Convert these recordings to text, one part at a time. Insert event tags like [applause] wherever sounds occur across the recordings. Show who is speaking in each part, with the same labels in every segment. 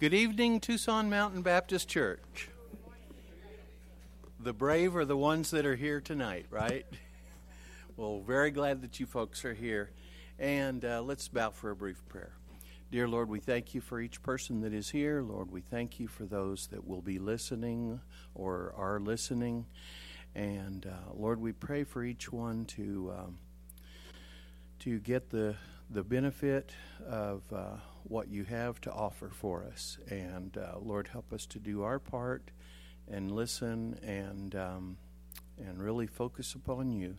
Speaker 1: Good evening, Tucson Mountain Baptist Church. The brave are the ones that are here tonight, right? [laughs] Well, very glad that you folks are here. And uh, let's bow for a brief prayer. Dear Lord, we thank you for each person that is here. Lord, we thank you for those that will be listening or are listening. And uh, Lord, we pray for each one to um, to get the the benefit of uh, what you have to offer for us. And uh, Lord, help us to do our part and listen and um, and really focus upon you.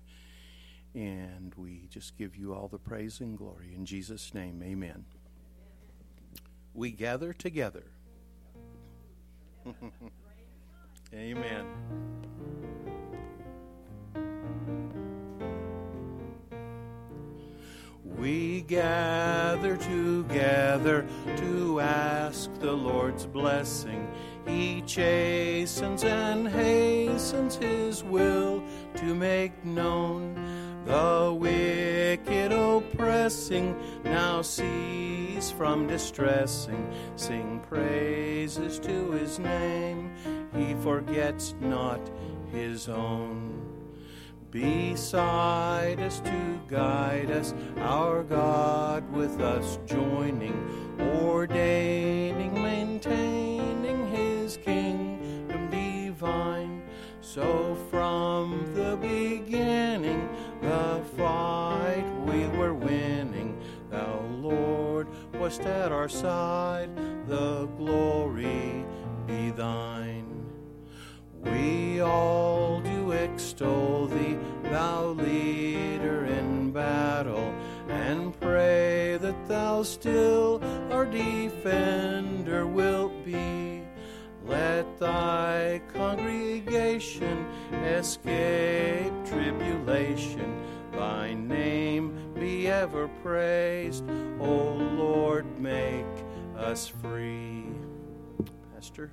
Speaker 1: And we just give you all the praise and glory in Jesus' name. Amen. We gather together. [laughs] Amen. We gather together to ask the Lord's blessing. He chastens and hastens his will to make known. The wicked oppressing now cease from distressing. Sing praises to his name. He forgets not his own beside us to guide us, our God with us joining, At our side, the glory be thine. We all do extol thee, thou leader in battle, and pray that thou still our defender wilt be. Let thy congregation escape tribulation. Thy name ever praised. O Lord, make us free. Pastor?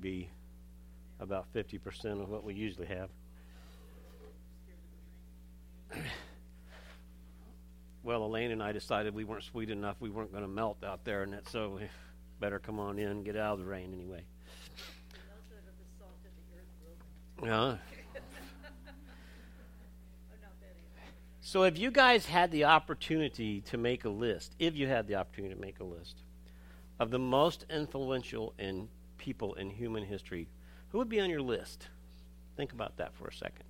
Speaker 2: be about 50% of what we usually have. Well, Elaine and I decided we weren't sweet enough. We weren't going to melt out there, and that so better come on in, get out of the rain anyway. Yeah. [laughs] Oh, so, if you guys had the opportunity to make a list, if you had the opportunity to make a list of the most influential and people in human history, who would be on your list? Think about that for a second.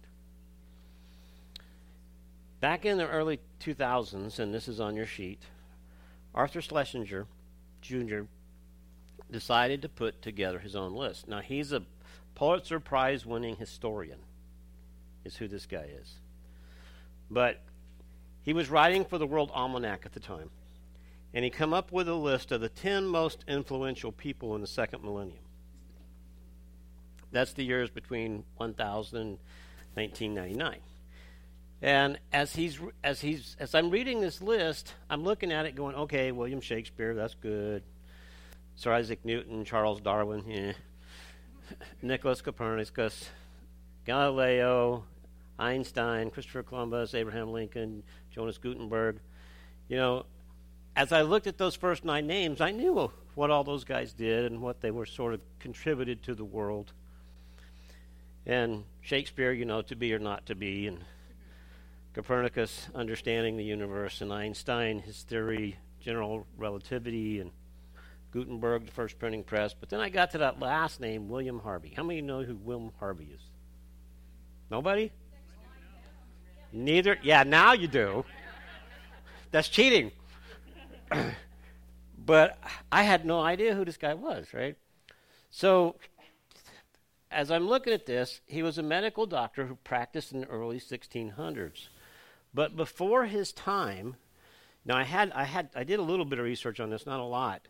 Speaker 2: Back in the early 2000s, and this is on your sheet, Arthur Schlesinger Jr. decided to put together his own list. Now, he's a Pulitzer Prize winning historian, is who this guy is. But he was writing for the World Almanac at the time and he come up with a list of the 10 most influential people in the second millennium. That's the years between 1000 and 1999. And as he's as he's as I'm reading this list, I'm looking at it going, okay, William Shakespeare, that's good. Sir Isaac Newton, Charles Darwin, yeah. [laughs] Nicholas Copernicus, Galileo, Einstein, Christopher Columbus, Abraham Lincoln, Jonas Gutenberg. You know, as I looked at those first nine names, I knew what all those guys did and what they were sort of contributed to the world. And Shakespeare, you know, to be or not to be, and Copernicus, understanding the universe, and Einstein, his theory, general relativity, and Gutenberg, the first printing press. But then I got to that last name, William Harvey. How many know who William Harvey is? Nobody? Neither? Yeah, now you do. That's cheating. [coughs] but I had no idea who this guy was, right? So as I'm looking at this, he was a medical doctor who practiced in the early 1600s. But before his time, Now I had I had I did a little bit of research on this, not a lot.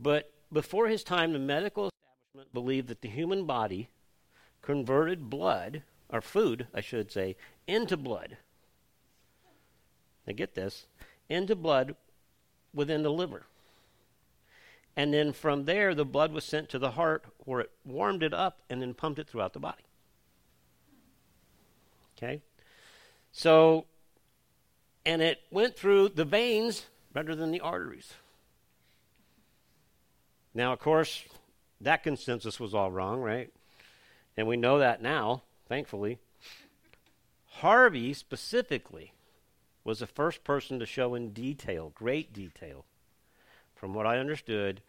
Speaker 2: But before his time the medical establishment believed that the human body converted blood or food, I should say, into blood. Now get this, into blood within the liver. And then from there, the blood was sent to the heart where it warmed it up and then pumped it throughout the body. Okay? So, and it went through the veins rather than the arteries. Now, of course, that consensus was all wrong, right? And we know that now, thankfully. Harvey specifically was the first person to show in detail, great detail, from what I understood,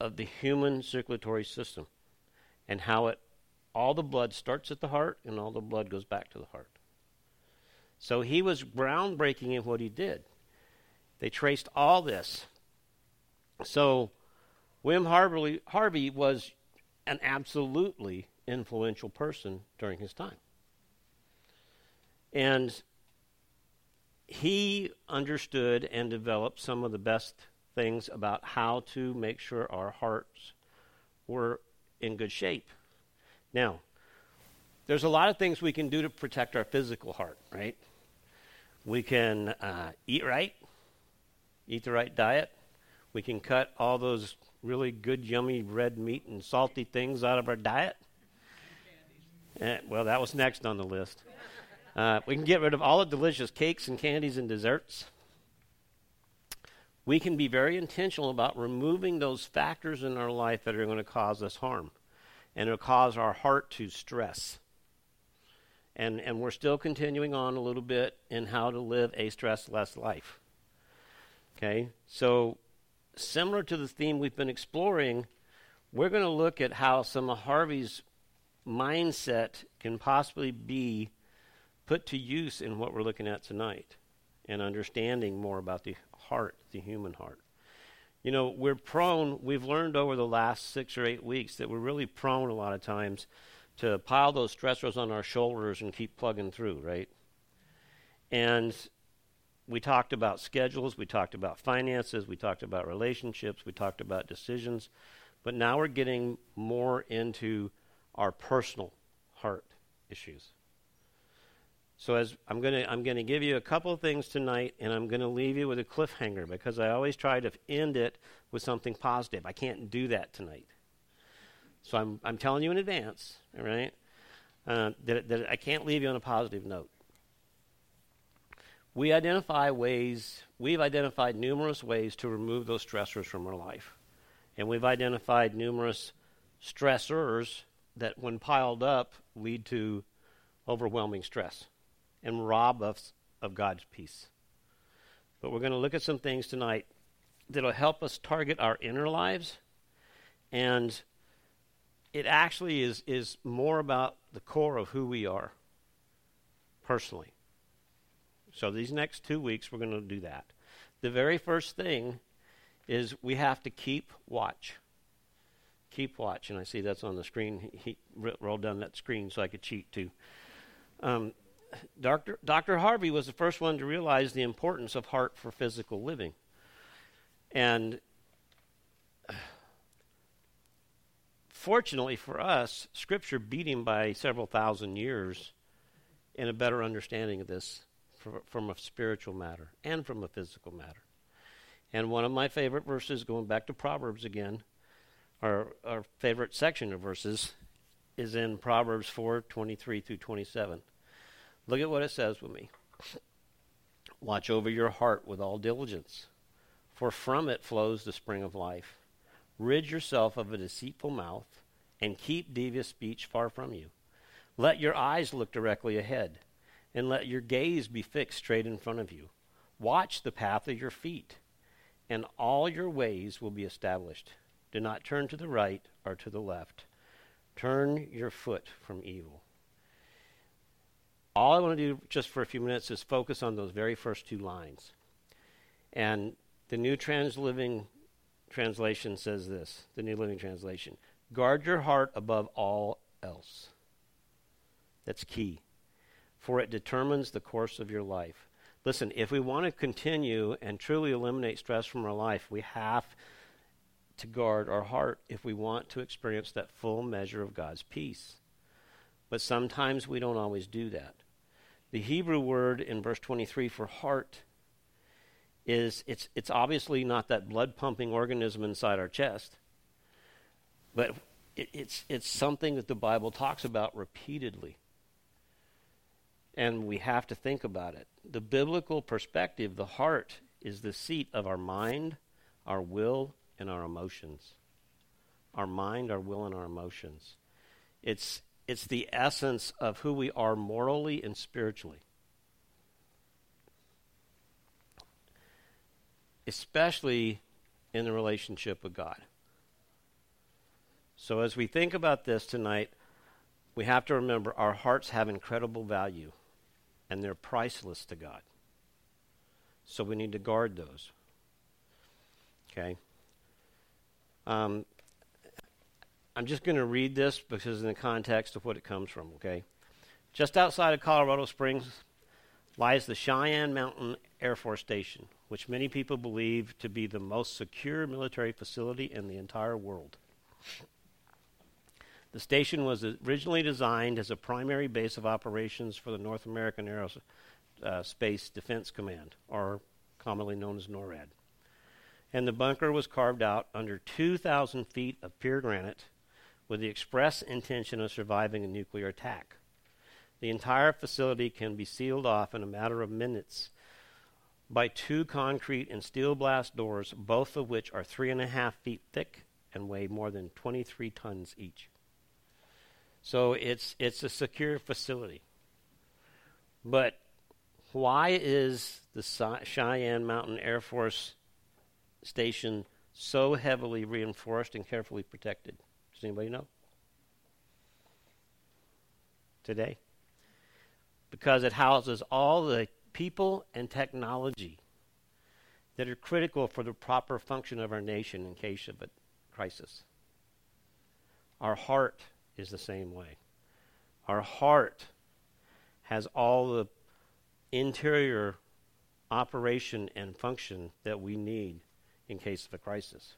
Speaker 2: of the human circulatory system and how it all the blood starts at the heart and all the blood goes back to the heart. So he was groundbreaking in what he did. They traced all this. So William Harvey, Harvey was an absolutely influential person during his time. And he understood and developed some of the best things about how to make sure our hearts were in good shape. Now, there's a lot of things we can do to protect our physical heart, right? We can uh, eat right, eat the right diet. We can cut all those really good, yummy red meat and salty things out of our diet. Uh, well, that was next on the list. Uh, we can get rid of all the delicious cakes and candies and desserts. We can be very intentional about removing those factors in our life that are going to cause us harm and it'll cause our heart to stress. And, and we're still continuing on a little bit in how to live a stress less life. Okay? So, similar to the theme we've been exploring, we're going to look at how some of Harvey's mindset can possibly be put to use in what we're looking at tonight and understanding more about the heart, the human heart. You know, we're prone, we've learned over the last six or eight weeks that we're really prone a lot of times to pile those stressors on our shoulders and keep plugging through, right? And we talked about schedules, we talked about finances, we talked about relationships, we talked about decisions, but now we're getting more into our personal heart issues. So as I'm going to I'm going to give you a couple of things tonight and I'm going to leave you with a cliffhanger because I always try to end it with something positive. I can't do that tonight. So I'm I'm telling you in advance, all right? Uh, that, that I can't leave you on a positive note. We identify ways, we've identified numerous ways to remove those stressors from our life. And we've identified numerous stressors that, when piled up, lead to overwhelming stress and rob us of God's peace. But we're going to look at some things tonight that'll help us target our inner lives. And it actually is, is more about the core of who we are personally. So these next two weeks, we're going to do that. The very first thing is we have to keep watch. Keep watch. And I see that's on the screen. He, he rolled down that screen so I could cheat too. Um, Dr. Dr. Harvey was the first one to realize the importance of heart for physical living. And fortunately for us, Scripture beat him by several thousand years in a better understanding of this from, a spiritual matter and from a physical matter. And one of my favorite verses, going back to Proverbs again, our, our favorite section of verses, is in Proverbs 4 23 through 27. Look at what it says with me. Watch over your heart with all diligence, for from it flows the spring of life. Rid yourself of a deceitful mouth, and keep devious speech far from you. Let your eyes look directly ahead, and let your gaze be fixed straight in front of you. Watch the path of your feet, and all your ways will be established. Do not turn to the right or to the left. Turn your foot from evil. All I want to do just for a few minutes is focus on those very first two lines. And the New Transliving Translation says this the New Living Translation Guard your heart above all else. That's key. For it determines the course of your life. Listen, if we want to continue and truly eliminate stress from our life, we have to guard our heart if we want to experience that full measure of God's peace. But sometimes we don't always do that. The Hebrew word in verse 23 for heart is it's it's obviously not that blood pumping organism inside our chest, but it, it's it's something that the Bible talks about repeatedly. And we have to think about it. The biblical perspective, the heart is the seat of our mind, our will, and our emotions. Our mind, our will, and our emotions. It's it's the essence of who we are morally and spiritually. Especially in the relationship with God. So, as we think about this tonight, we have to remember our hearts have incredible value and they're priceless to God. So, we need to guard those. Okay? Um, I'm just going to read this because in the context of what it comes from, okay? Just outside of Colorado Springs lies the Cheyenne Mountain Air Force Station, which many people believe to be the most secure military facility in the entire world. The station was originally designed as a primary base of operations for the North American Aerospace uh, Defense Command, or commonly known as NORAD. And the bunker was carved out under 2,000 feet of pure granite with the express intention of surviving a nuclear attack. The entire facility can be sealed off in a matter of minutes by two concrete and steel blast doors, both of which are three and a half feet thick and weigh more than 23 tons each. So it's it's a secure facility. But why is the Cheyenne Mountain Air Force Station so heavily reinforced and carefully protected? Does anybody know? Today. Because it houses all the people and technology that are critical for the proper function of our nation in case of a crisis. Our heart is the same way. Our heart has all the interior operation and function that we need in case of a crisis.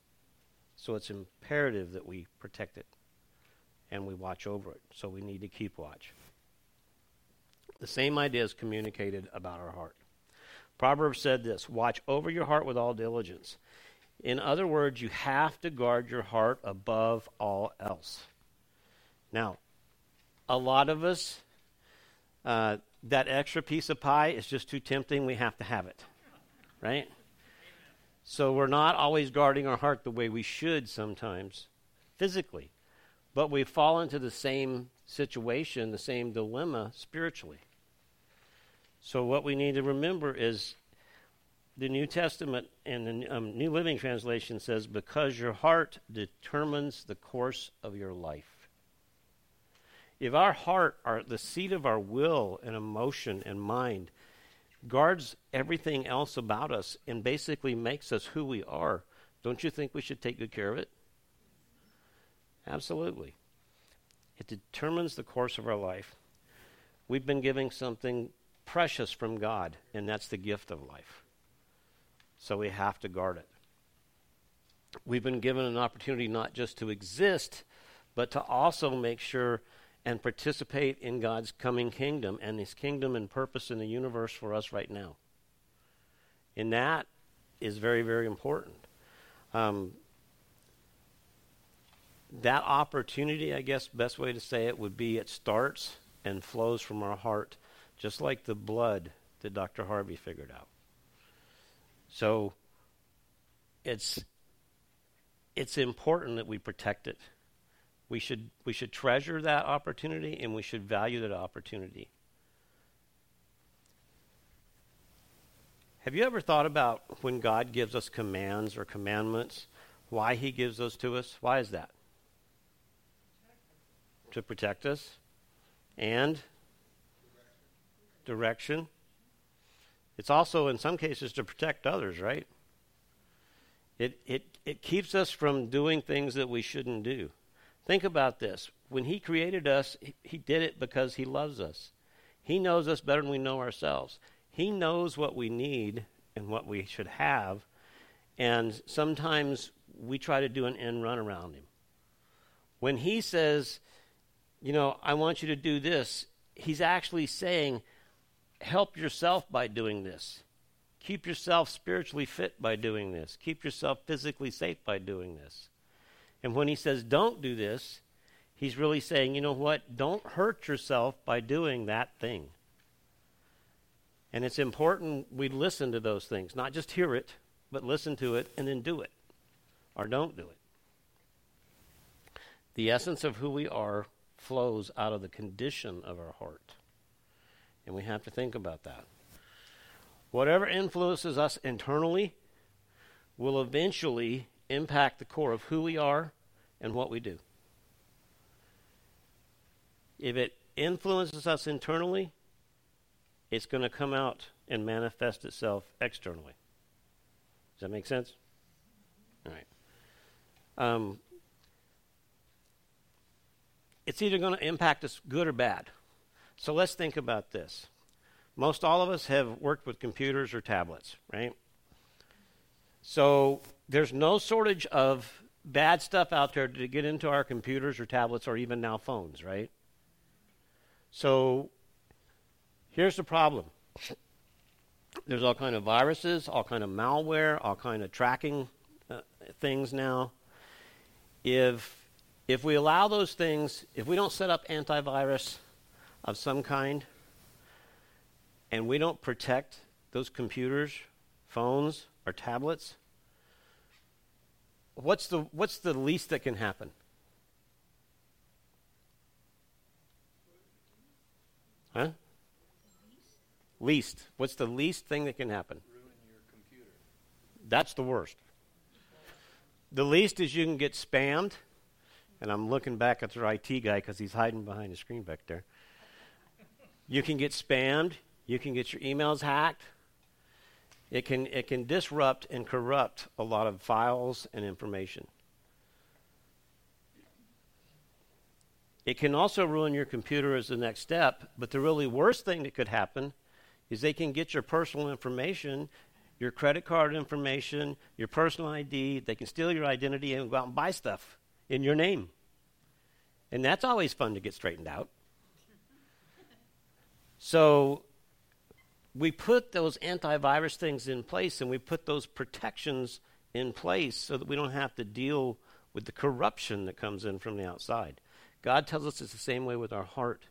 Speaker 2: So it's imperative that we protect it and we watch over it. So we need to keep watch. The same idea is communicated about our heart. Proverbs said this Watch over your heart with all diligence. In other words, you have to guard your heart above all else. Now, a lot of us, uh, that extra piece of pie is just too tempting. We have to have it, right? So we're not always guarding our heart the way we should sometimes physically, but we fall into the same situation, the same dilemma spiritually. So what we need to remember is the New Testament and the um, New Living Translation says, because your heart determines the course of your life. If our heart, are the seat of our will and emotion and mind, guards everything else about us and basically makes us who we are, don't you think we should take good care of it? Absolutely. It determines the course of our life. We've been giving something precious from God, and that's the gift of life. So we have to guard it. We've been given an opportunity not just to exist, but to also make sure and participate in God's coming kingdom and his kingdom and purpose in the universe for us right now. And that is very, very important. Um, that opportunity, I guess, best way to say it would be it starts and flows from our heart, just like the blood that Dr. Harvey figured out. So it's it's important that we protect it we should, we should treasure that opportunity and we should value that opportunity. Have you ever thought about when God gives us commands or commandments, why He gives those to us? Why is that? To protect us and direction. It's also, in some cases, to protect others, right? It, it, it keeps us from doing things that we shouldn't do. Think about this. When He created us, He did it because He loves us. He knows us better than we know ourselves. He knows what we need and what we should have, and sometimes we try to do an end run around Him. When He says, you know, I want you to do this, He's actually saying, help yourself by doing this. Keep yourself spiritually fit by doing this. Keep yourself physically safe by doing this. And when he says don't do this, he's really saying, you know what? Don't hurt yourself by doing that thing. And it's important we listen to those things, not just hear it, but listen to it and then do it or don't do it. The essence of who we are flows out of the condition of our heart. And we have to think about that. Whatever influences us internally will eventually impact the core of who we are and what we do. If it influences us internally, it's going to come out and manifest itself externally. Does that make sense? All right. Um, it's either going to impact us good or bad. So let's think about this. Most all of us have worked with computers or tablets, right? So there's no shortage of bad stuff out there to get into our computers or tablets or even now phones, right? So here's the problem. There's all kind of viruses, all kind of malware, all kind of tracking uh, things now. If if we allow those things, if we don't set up antivirus of some kind, and we don't protect those computers, phones, or tablets, what's the, what's the least that can happen? Huh? Least. What's the least thing that can happen? That's the worst. The least is you can get spammed, and I'm looking back at the IT guy because he's hiding behind the screen back there. You can get spammed. You can get your emails hacked. It can, it can disrupt and corrupt a lot of files and information. It can also ruin your computer as the next step, but the really worst thing that could happen is they can get your personal information, your credit card information, your personal ID. They can steal your identity and go out and buy stuff in your name. And that's always fun to get straightened out. So we put those antivirus things in place and we put those protections in place so that we don't have to deal with the corruption that comes in from the outside. God tells us it's the same way with our heart.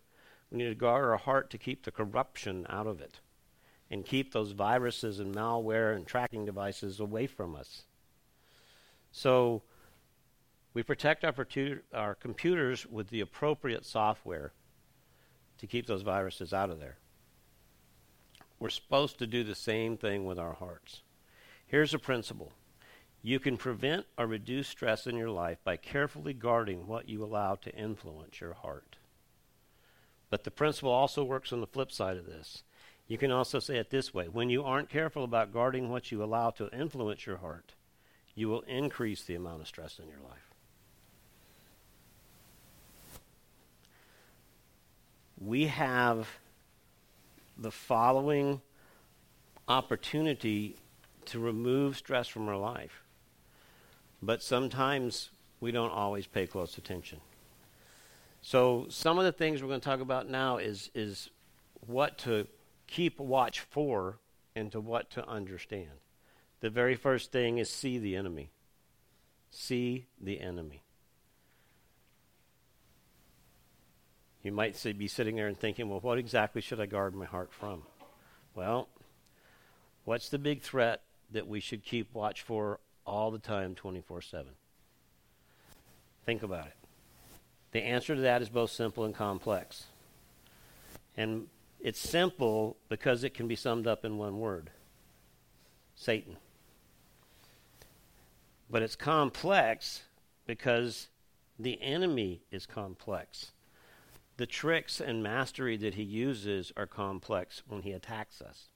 Speaker 2: We need to guard our heart to keep the corruption out of it and keep those viruses and malware and tracking devices away from us. So we protect our, our computers with the appropriate software to keep those viruses out of there. We're supposed to do the same thing with our hearts. Here's a principle you can prevent or reduce stress in your life by carefully guarding what you allow to influence your heart. But the principle also works on the flip side of this. You can also say it this way when you aren't careful about guarding what you allow to influence your heart, you will increase the amount of stress in your life. We have the following opportunity to remove stress from our life. But sometimes we don't always pay close attention. So some of the things we're going to talk about now is is what to keep watch for and to what to understand. The very first thing is see the enemy. See the enemy. You might say, be sitting there and thinking, well, what exactly should I guard my heart from? Well, what's the big threat that we should keep watch for all the time, 24 7? Think about it. The answer to that is both simple and complex. And it's simple because it can be summed up in one word Satan. But it's complex because the enemy is complex the tricks and mastery that he uses are complex when he attacks us.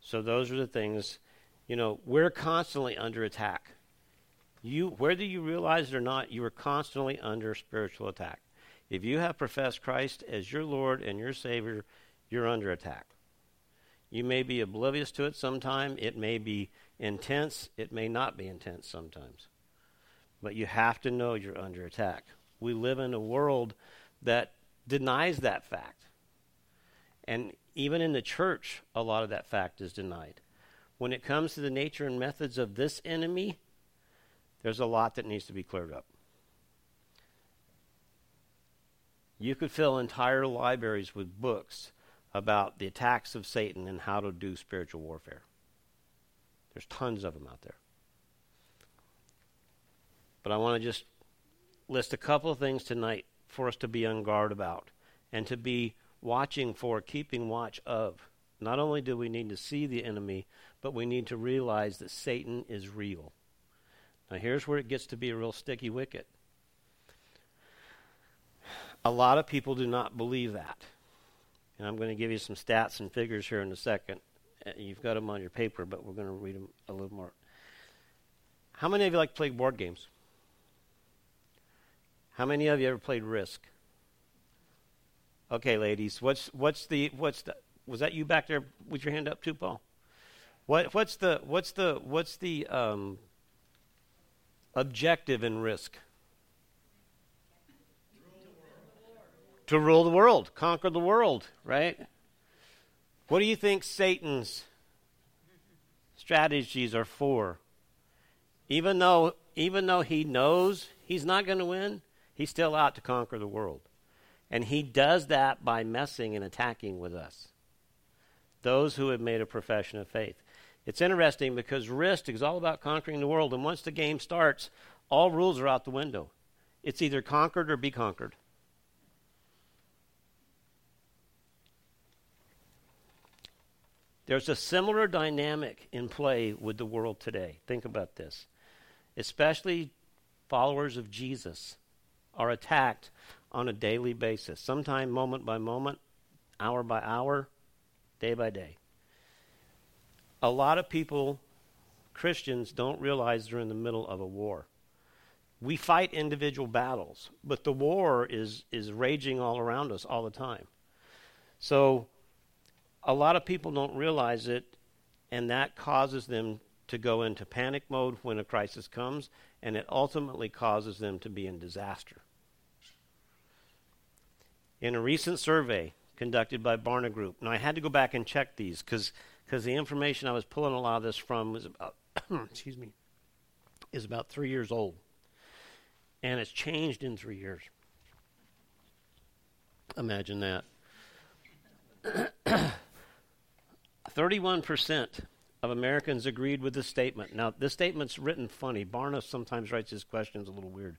Speaker 2: So those are the things, you know, we're constantly under attack. You whether you realize it or not, you are constantly under spiritual attack. If you have professed Christ as your Lord and your Savior, you're under attack. You may be oblivious to it sometime. It may be intense. It may not be intense sometimes. But you have to know you're under attack. We live in a world that denies that fact. And even in the church, a lot of that fact is denied. When it comes to the nature and methods of this enemy, there's a lot that needs to be cleared up. You could fill entire libraries with books about the attacks of Satan and how to do spiritual warfare. There's tons of them out there. But I want to just list a couple of things tonight for us to be on guard about and to be watching for, keeping watch of. Not only do we need to see the enemy, but we need to realize that Satan is real. Now, here's where it gets to be a real sticky wicket. A lot of people do not believe that. And I'm going to give you some stats and figures here in a second. Uh, you've got them on your paper, but we're going to read them a little more. How many of you like to play board games? How many of you ever played Risk? Okay, ladies, what's what's the what's the was that you back there with your hand up too, Paul? What what's the what's the what's the um, objective in Risk? to rule the world, conquer the world, right? What do you think Satan's strategies are for? Even though even though he knows he's not going to win, he's still out to conquer the world. And he does that by messing and attacking with us. Those who have made a profession of faith. It's interesting because Risk is all about conquering the world, and once the game starts, all rules are out the window. It's either conquered or be conquered. There's a similar dynamic in play with the world today. Think about this. Especially followers of Jesus are attacked on a daily basis, sometimes moment by moment, hour by hour, day by day. A lot of people, Christians, don't realize they're in the middle of a war. We fight individual battles, but the war is, is raging all around us all the time. So a lot of people don't realize it, and that causes them to go into panic mode when a crisis comes, and it ultimately causes them to be in disaster. In a recent survey conducted by Barna Group, and I had to go back and check these because the information I was pulling a lot of this from was about, [clears throat] excuse me, is about three years old, and it's changed in three years. Imagine that. [clears throat] 31% of Americans agreed with this statement. Now, this statement's written funny. Barna sometimes writes his questions a little weird.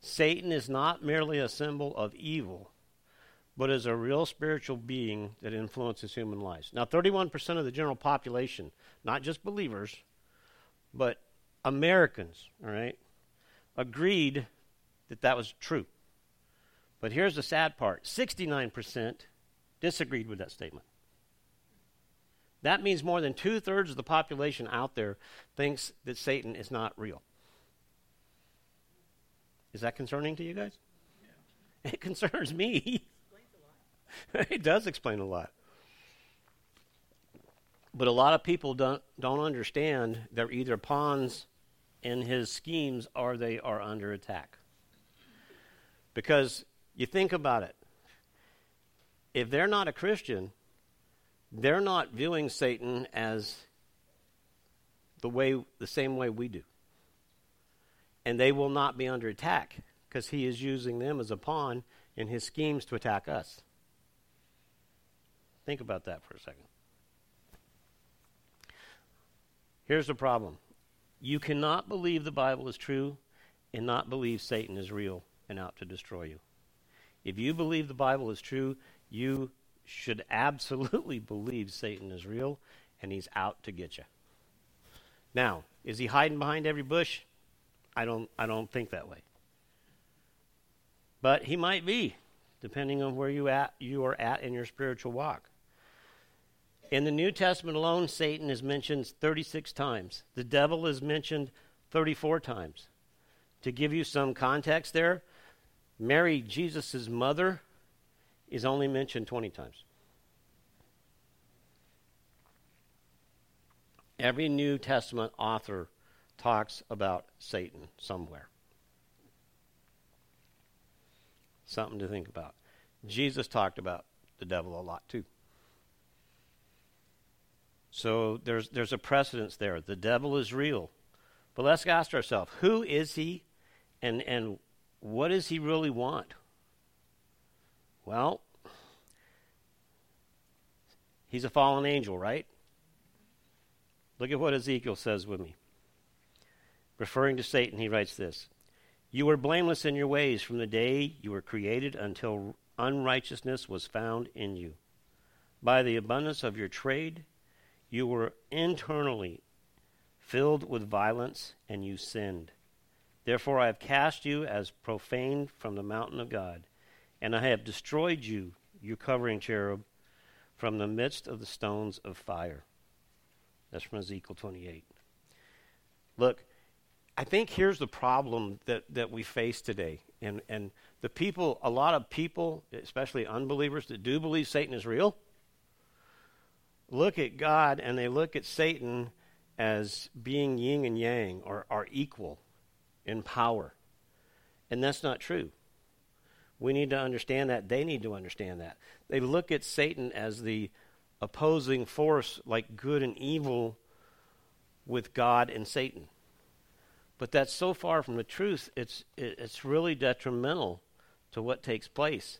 Speaker 2: Satan is not merely a symbol of evil, but is a real spiritual being that influences human lives. Now, 31% of the general population, not just believers, but Americans, all right, agreed that that was true. But here's the sad part 69% disagreed with that statement. That means more than two thirds of the population out there thinks that Satan is not real. Is that concerning to you guys? Yeah. It [laughs] concerns me. [laughs] it does explain a lot. But a lot of people don't don't understand they're either pawns in his schemes or they are under attack. Because you think about it. If they're not a Christian, they're not viewing Satan as the way the same way we do. And they will not be under attack because he is using them as a pawn in his schemes to attack us. Think about that for a second. Here's the problem. You cannot believe the Bible is true and not believe Satan is real and out to destroy you. If you believe the Bible is true, you should absolutely [laughs] believe Satan is real and he's out to get you. Now, is he hiding behind every bush? I don't I don't think that way. But he might be, depending on where you at you are at in your spiritual walk. In the New Testament alone, Satan is mentioned 36 times. The devil is mentioned 34 times. To give you some context there, Mary, Jesus' mother, is only mentioned 20 times. Every New Testament author talks about Satan somewhere. Something to think about. Jesus talked about the devil a lot too. So there's there's a precedence there. The devil is real. But let's ask ourselves, who is he and and what does he really want? Well, he's a fallen angel, right? Look at what Ezekiel says with me. Referring to Satan, he writes this You were blameless in your ways from the day you were created until unrighteousness was found in you. By the abundance of your trade, you were internally filled with violence, and you sinned. Therefore I have cast you as profane from the mountain of God, and I have destroyed you, your covering cherub, from the midst of the stones of fire. That's from Ezekiel 28. Look, I think here's the problem that, that we face today. And, and the people, a lot of people, especially unbelievers that do believe Satan is real, look at God and they look at Satan as being yin and yang or are equal in power. And that's not true. We need to understand that. They need to understand that. They look at Satan as the opposing force, like good and evil, with God and Satan. But that's so far from the truth, it's, it's really detrimental to what takes place.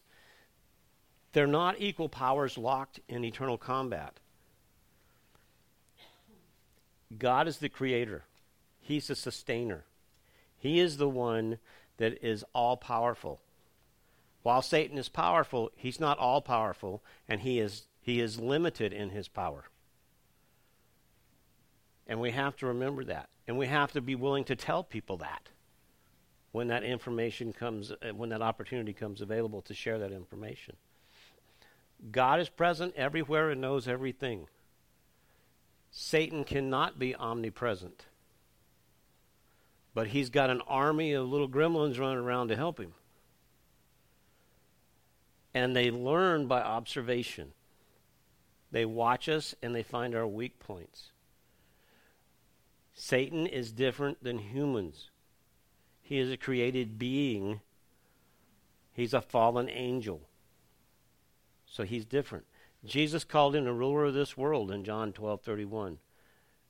Speaker 2: They're not equal powers locked in eternal combat. God is the creator, He's the sustainer. He is the one that is all powerful. While Satan is powerful, he's not all powerful, and he is, he is limited in his power. And we have to remember that. And we have to be willing to tell people that when that information comes, uh, when that opportunity comes available to share that information. God is present everywhere and knows everything. Satan cannot be omnipresent. But he's got an army of little gremlins running around to help him. And they learn by observation. They watch us and they find our weak points. Satan is different than humans. He is a created being. He's a fallen angel. So he's different. Jesus called him the ruler of this world in John 12:31.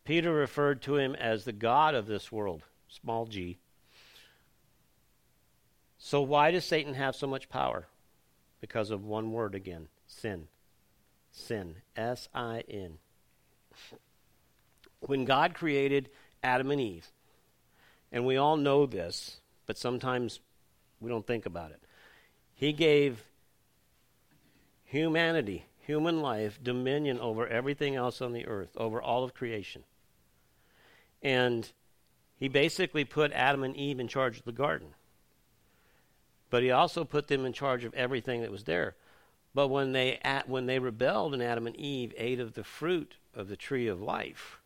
Speaker 2: Peter referred to him as the god of this world, small g. So why does Satan have so much power? Because of one word again, sin. Sin, S I N. When God created Adam and Eve, and we all know this, but sometimes we don't think about it. He gave humanity human life dominion over everything else on the earth, over all of creation. And he basically put Adam and Eve in charge of the garden. But he also put them in charge of everything that was there. But when they when they rebelled and Adam and Eve ate of the fruit of the tree of life,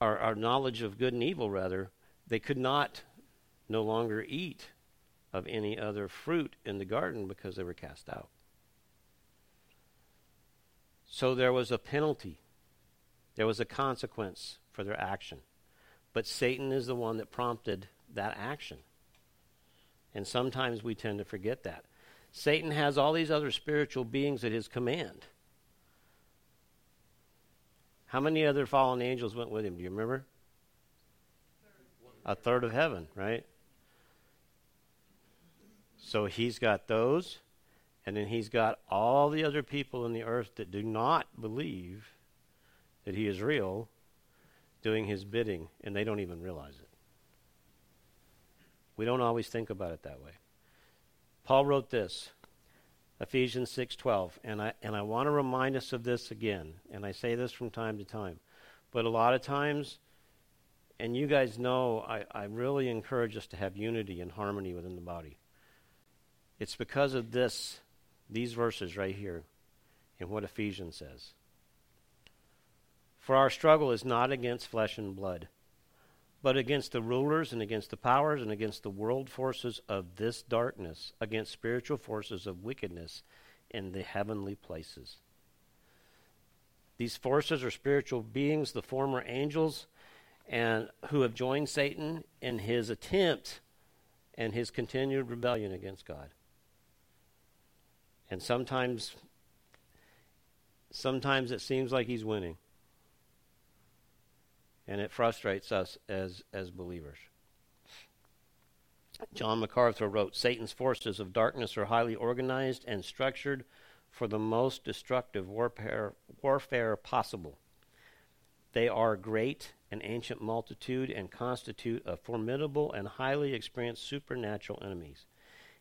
Speaker 2: our, our knowledge of good and evil rather, they could not no longer eat of any other fruit in the garden because they were cast out. So there was a penalty, there was a consequence for their action. But Satan is the one that prompted that action. And sometimes we tend to forget that. Satan has all these other spiritual beings at his command. How many other fallen angels went with him? Do you remember? A third of heaven, right? So he's got those, and then he's got all the other people in the earth that do not believe that he is real doing his bidding, and they don't even realize it. We don't always think about it that way. Paul wrote this, Ephesians 6:12, and I and I want to remind us of this again, and I say this from time to time. But a lot of times and you guys know I, I really encourage us to have unity and harmony within the body. It's because of this, these verses right here, in what Ephesians says. For our struggle is not against flesh and blood, but against the rulers and against the powers and against the world forces of this darkness, against spiritual forces of wickedness in the heavenly places. These forces are spiritual beings, the former angels, and who have joined Satan in his attempt and his continued rebellion against God. And sometimes sometimes it seems like he's winning. And it frustrates us as as believers. John MacArthur wrote Satan's forces of darkness are highly organized and structured for the most destructive warfare, warfare possible. They are great an ancient multitude and constitute a formidable and highly experienced supernatural enemies.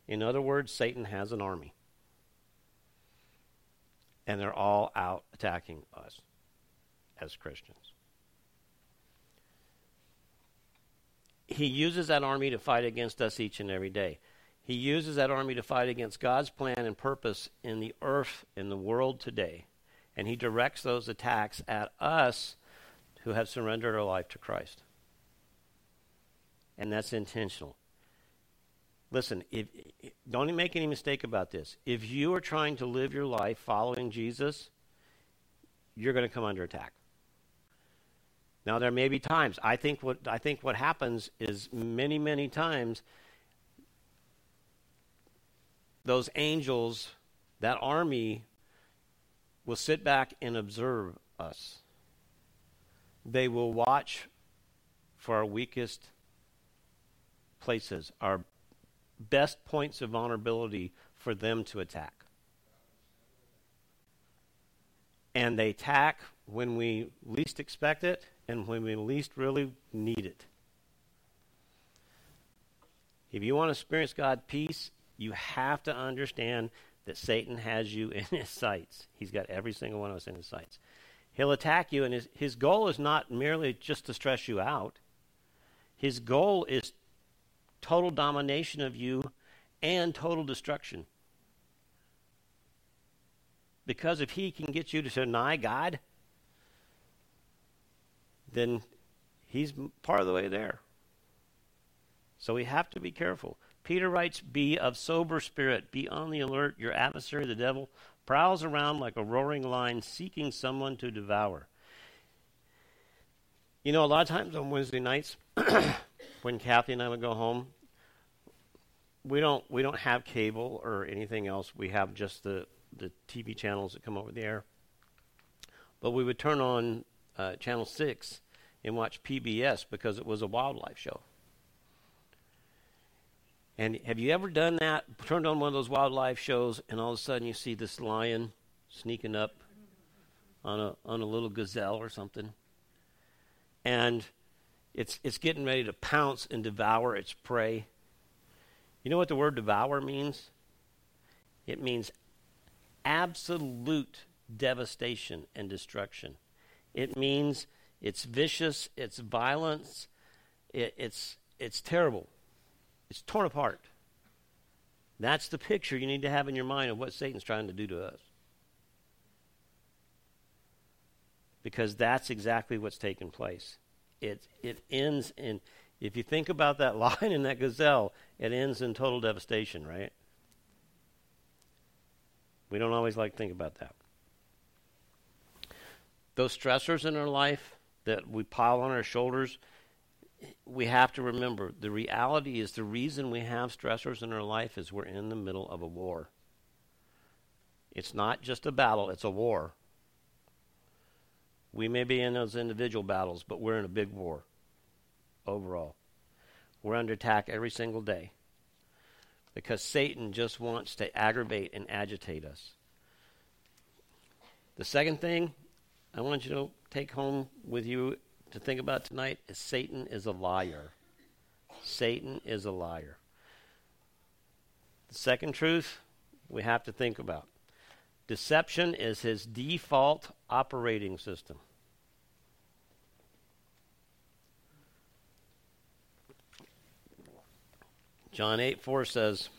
Speaker 2: In other words, Satan has an army. And they're all out attacking us as Christians. He uses that army to fight against us each and every day. He uses that army to fight against God's plan and purpose in the earth, in the world today. And he directs those attacks at us who have surrendered our life to Christ. And that's intentional. Listen, if, don't make any mistake about this. If you are trying to live your life following Jesus, you're going to come under attack. Now there may be times. I think what I think what happens is many many times those angels, that army will sit back and observe us they will watch for our weakest places, our best points of vulnerability for them to attack. And they attack when we least expect it and when we least really need it. If you want to experience God's peace, you have to understand that Satan has you [laughs] in his sights. He's got every single one of us in his sights. He'll attack you, and his, his goal is not merely just to stress you out. His goal is total domination of you and total destruction. Because if he can get you to deny God, then he's part of the way there. So we have to be careful. Peter writes, Be of sober spirit, be on the alert. Your adversary, the devil, prowls around like a roaring lion seeking someone to devour. You know, a lot of times on Wednesday nights, [clears throat] when Kathy and I would go home, we don't we don't have cable or anything else. We have just the the TV channels that come over the air. But we would turn on uh, channel six and watch PBS because it was a wildlife show. And have you ever done that? Turned on one of those wildlife shows, and all of a sudden you see this lion sneaking up on a on a little gazelle or something, and it's it's getting ready to pounce and devour its prey. You know what the word devour means? It means absolute devastation and destruction. It means it's vicious, it's violence, it, it's it's terrible. It's torn apart. That's the picture you need to have in your mind of what Satan's trying to do to us. Because that's exactly what's taking place. It, it ends in, if you think about that [laughs] lion and that gazelle, it ends in total devastation, right? We don't always like to think about that. Those stressors in our life that we pile on our shoulders, we have to remember the reality is the reason we have stressors in our life is we're in the middle of a war. It's not just a battle, it's a war. We may be in those individual battles, but we're in a big war overall. We're under attack every single day because Satan just wants to aggravate and agitate us. The second thing I want you to take home with you to think about tonight is Satan is a liar. Satan is a liar. The second truth we have to think about deception is his default operating system. John 8 4 says,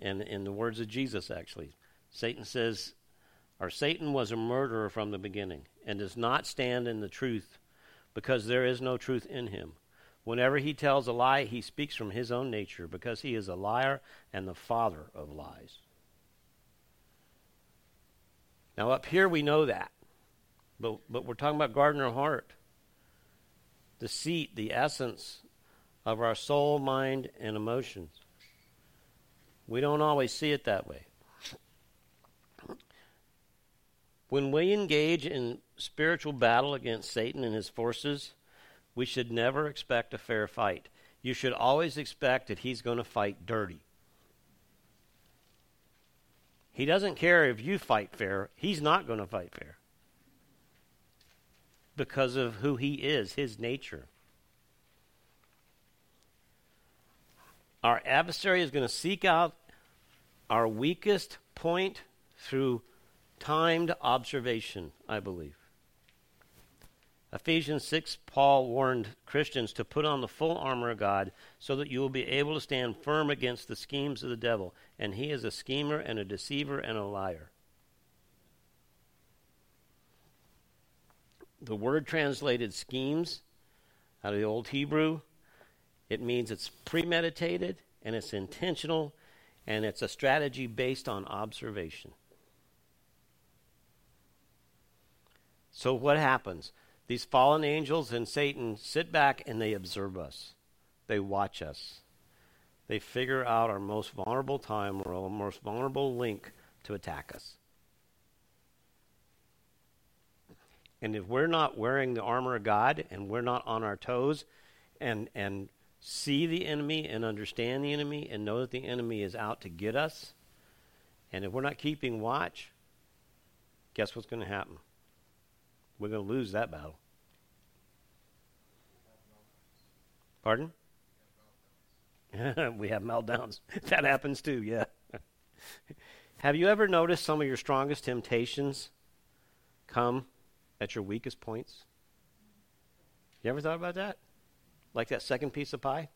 Speaker 2: and in the words of Jesus actually, Satan says, or Satan was a murderer from the beginning and does not stand in the truth because there is no truth in him. Whenever he tells a lie, he speaks from his own nature because he is a liar and the father of lies. Now, up here we know that. But, but we're talking about guarding our heart, the seat, the essence of our soul, mind, and emotions. We don't always see it that way. When we engage in spiritual battle against Satan and his forces, we should never expect a fair fight. You should always expect that he's going to fight dirty. He doesn't care if you fight fair, he's not going to fight fair because of who he is, his nature. Our adversary is going to seek out our weakest point through timed observation, I believe. Ephesians 6, Paul warned Christians to put on the full armor of God so that you will be able to stand firm against the schemes of the devil. And he is a schemer and a deceiver and a liar. The word translated schemes out of the Old Hebrew, it means it's premeditated and it's intentional and it's a strategy based on observation. So, what happens? These fallen angels and Satan sit back and they observe us, they watch us. They figure out our most vulnerable time or our most vulnerable link to attack us. And if we're not wearing the armor of God and we're not on our toes and, and see the enemy and understand the enemy and know that the enemy is out to get us, and if we're not keeping watch, guess what's going to happen? We're going to lose that battle. Pardon? [laughs] we have meltdowns. [laughs] that happens too, yeah. [laughs] have you ever noticed some of your strongest temptations come at your weakest points? You ever thought about that? Like that second piece of pie?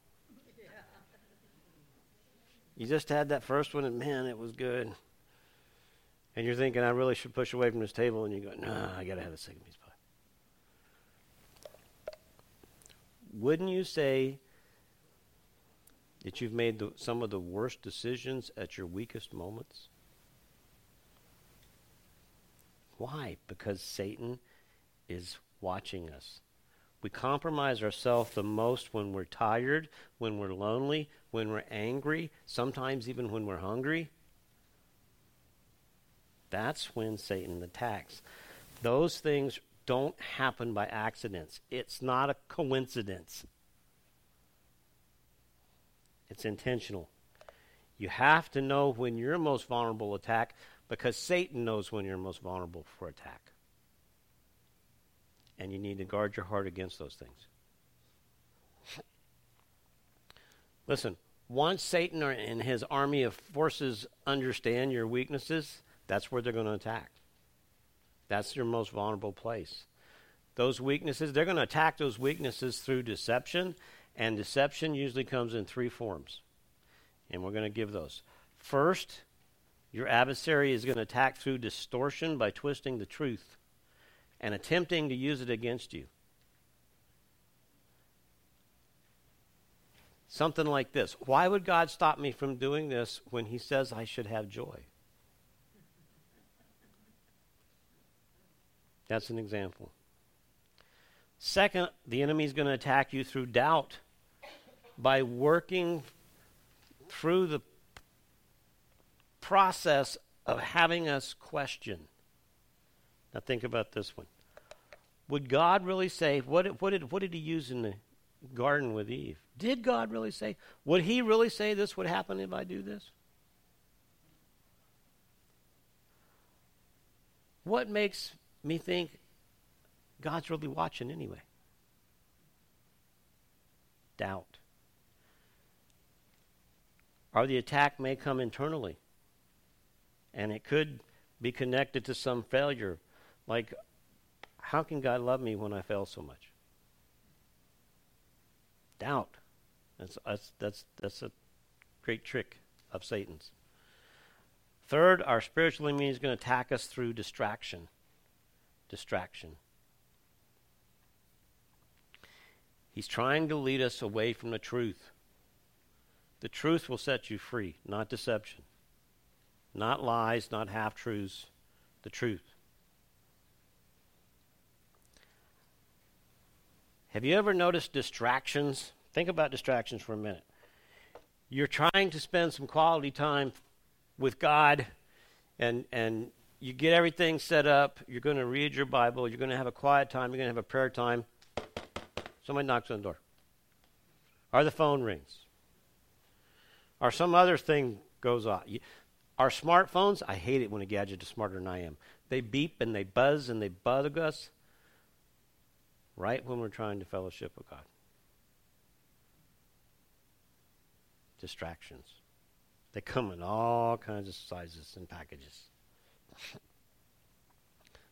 Speaker 2: Yeah. You just had that first one, and man, it was good. And you're thinking, I really should push away from this table, and you go, nah, I got to have a second piece of pie. Wouldn't you say that you've made the, some of the worst decisions at your weakest moments? Why? Because Satan is watching us. We compromise ourselves the most when we're tired, when we're lonely, when we're angry, sometimes even when we're hungry. That's when Satan attacks. Those things don't happen by accidents. It's not a coincidence. It's intentional. You have to know when you're most vulnerable to attack because Satan knows when you're most vulnerable for attack and you need to guard your heart against those things. Listen, once Satan and his army of forces understand your weaknesses, that's where they're going to attack. That's your most vulnerable place. Those weaknesses, they're going to attack those weaknesses through deception, and deception usually comes in three forms. And we're going to give those. First, your adversary is going to attack through distortion by twisting the truth and attempting to use it against you. Something like this Why would God stop me from doing this when He says I should have joy? That's an example. Second, the enemy is going to attack you through doubt by working through the process of having us question. Now think about this one. Would God really say, what, what, did, what did he use in the garden with Eve? Did God really say? Would he really say this would happen if I do this? What makes me think God's really watching anyway? Doubt. Or the attack may come internally, and it could be connected to some failure like, how can God love me when I fail so much? Doubt. That's, that's, that's, that's a great trick of Satan's. Third, our spiritual enemy is going to attack us through distraction. Distraction. He's trying to lead us away from the truth. The truth will set you free, not deception. Not lies, not half truths, the truth. Have you ever noticed distractions? Think about distractions for a minute. You're trying to spend some quality time with God, and, and you get everything set up. You're going to read your Bible. You're going to have a quiet time. You're going to have a prayer time. Somebody knocks on the door. Or the phone rings. Or some other thing goes off. Our smartphones, I hate it when a gadget is smarter than I am. They beep and they buzz and they bug us right when we're trying to fellowship with God. Distractions. They come in all kinds of sizes and packages.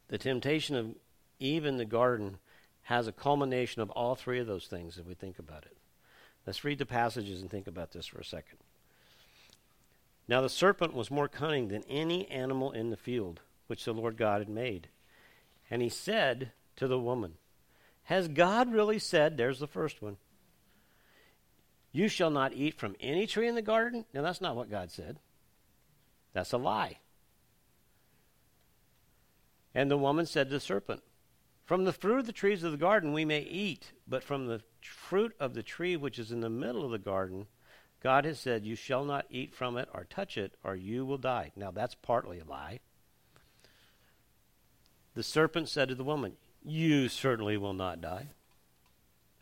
Speaker 2: The temptation of Eve in the garden has a culmination of all three of those things if we think about it. Let's read the passages and think about this for a second. Now the serpent was more cunning than any animal in the field which the Lord God had made. And he said to the woman, Has God really said, there's the first one, you shall not eat from any tree in the garden? Now that's not what God said. That's a lie. And the woman said to the serpent, From the fruit of the trees of the garden we may eat, but from the fruit of the tree which is in the middle of the garden, God has said, You shall not eat from it or touch it, or you will die. Now that's partly a lie. The serpent said to the woman, You certainly will not die.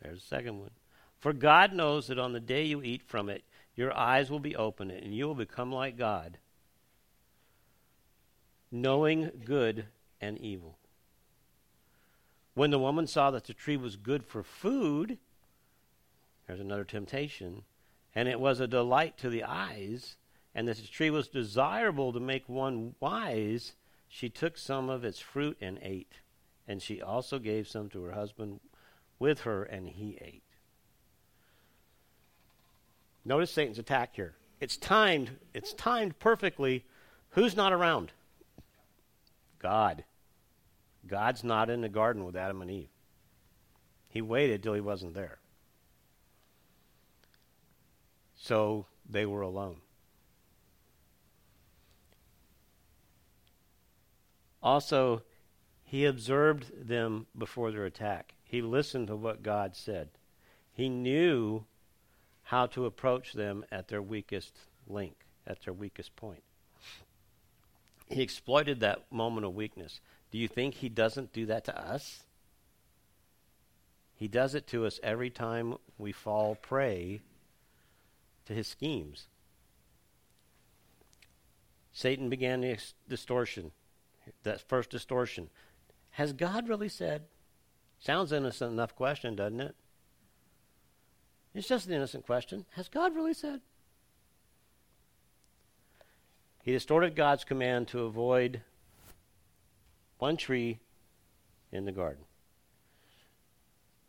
Speaker 2: There's the second one. For God knows that on the day you eat from it, your eyes will be opened, and you will become like God, knowing good and evil. When the woman saw that the tree was good for food, there's another temptation, and it was a delight to the eyes, and that the tree was desirable to make one wise, she took some of its fruit and ate. And she also gave some to her husband with her, and he ate. Notice Satan's attack here. It's timed, it's timed perfectly. Who's not around? God. God's not in the garden with Adam and Eve. He waited till he wasn't there. So they were alone. Also, he observed them before their attack. He listened to what God said. He knew how to approach them at their weakest link, at their weakest point. He exploited that moment of weakness. Do you think he doesn't do that to us? He does it to us every time we fall prey to his schemes. Satan began the distortion, that first distortion. Has God really said? Sounds innocent enough question, doesn't it? It's just an innocent question. Has God really said? He distorted God's command to avoid one tree in the garden.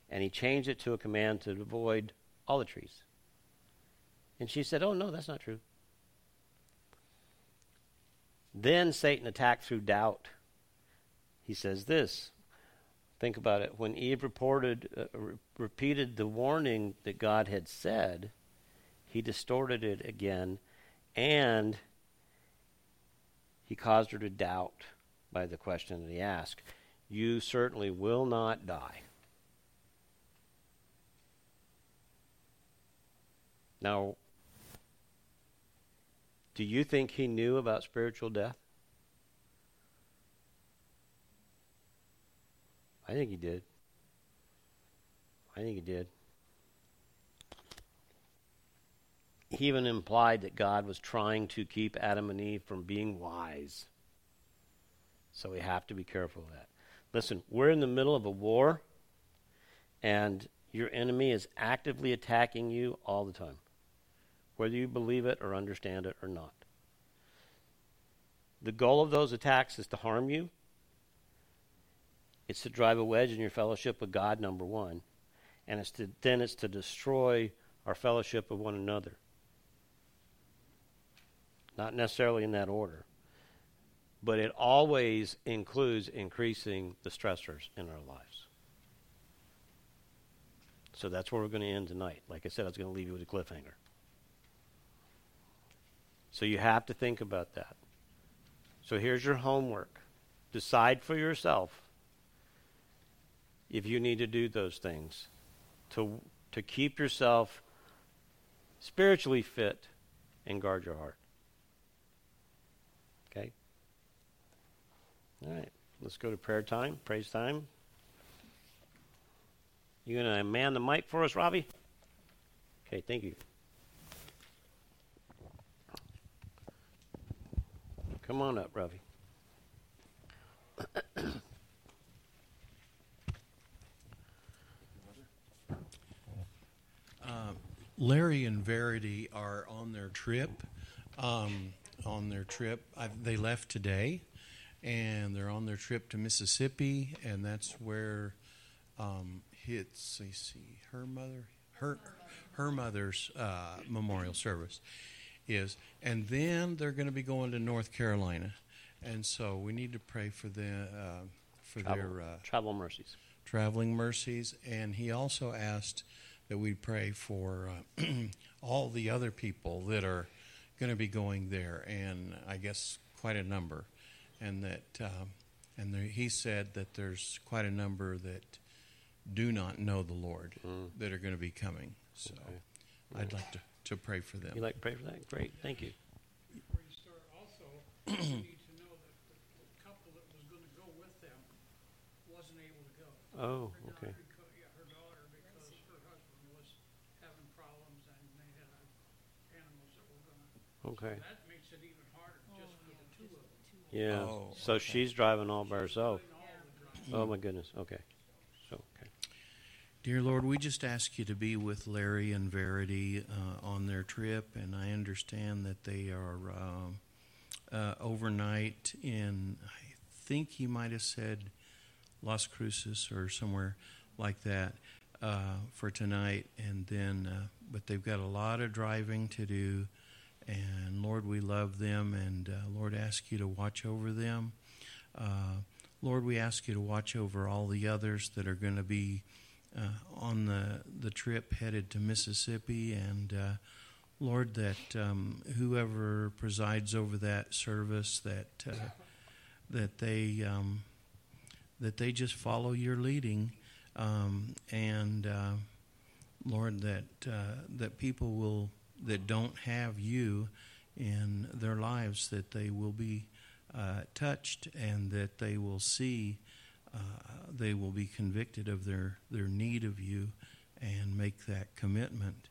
Speaker 2: And he changed it to a command to avoid all the trees. And she said, Oh, no, that's not true. Then Satan attacked through doubt. He says this Think about it. When Eve reported, uh, re- repeated the warning that God had said, he distorted it again and he caused her to doubt by the question that he asked. You certainly will not die. Now, do you think he knew about spiritual death? I think he did. I think he did. He even implied that God was trying to keep Adam and Eve from being wise. So we have to be careful of that. Listen, we're in the middle of a war, and your enemy is actively attacking you all the time, whether you believe it or understand it or not. The goal of those attacks is to harm you, it's to drive a wedge in your fellowship with God, number one. And it's to, then it's to destroy our fellowship with one another. Not necessarily in that order. But it always includes increasing the stressors in our lives. So that's where we're going to end tonight. Like I said, I was going to leave you with a cliffhanger. So you have to think about that. So here's your homework. Decide for yourself if you need to do those things to to keep yourself spiritually fit and guard your heart. Okay? All right. Let's go to prayer time, praise time. You gonna man the mic for us, Robbie? Okay, thank you. Come on up, Robbie.
Speaker 1: Larry and Verity are on their trip. Um, on their trip, i they left today, and they're on their trip to Mississippi, and that's where um, it's. Let's see, her mother, her her mother's uh, memorial service is, and then they're going to be going to North Carolina, and so we need to pray for the uh, for
Speaker 2: Travel,
Speaker 1: their uh,
Speaker 2: travel mercies.
Speaker 1: traveling mercies, and he also asked that we pray for uh, [clears throat] all the other people that are going to be going there, and I guess quite a number, and that um, and there, he said that there's quite a number that do not know the Lord
Speaker 2: Mm.
Speaker 1: that are going to be coming. So
Speaker 2: Okay.
Speaker 1: I'd like to, to pray for them.
Speaker 2: You like to pray for that? Great, thank you.
Speaker 3: Before you start, also, you need to know that the the couple that was gonna go with them wasn't able to go.
Speaker 2: Oh,
Speaker 3: Her
Speaker 2: okay.
Speaker 3: daughter co- Yeah, her daughter, because her husband was having problems and they had uh, animals that were gonna,
Speaker 2: Okay.
Speaker 3: that makes it even harder, just for the two of them.
Speaker 2: Yeah.
Speaker 1: Oh,
Speaker 2: so
Speaker 1: okay.
Speaker 2: she's driving all by herself.
Speaker 3: Doing all the driving.
Speaker 2: Oh my goodness. Okay. So okay.
Speaker 1: Dear Lord, we just ask you to be with Larry and Verity uh, on their trip, and I understand that they are um, uh, overnight in, I think he might have said Las Cruces or somewhere like that uh, for tonight, and then, uh, but they've got a lot of driving to do, and Lord, we love them, and uh, Lord, ask you to watch over them. Uh, Lord, we ask you to watch over all the others that are going to be uh, on the the trip headed to Mississippi, and uh, Lord, that um, whoever presides over that service, that uh, that they um, that they just follow your leading, um, and Lord, that that people will that don't have you in their lives, that they will be uh, touched, and that they will see uh, they will be convicted of their, their need of you and make that commitment.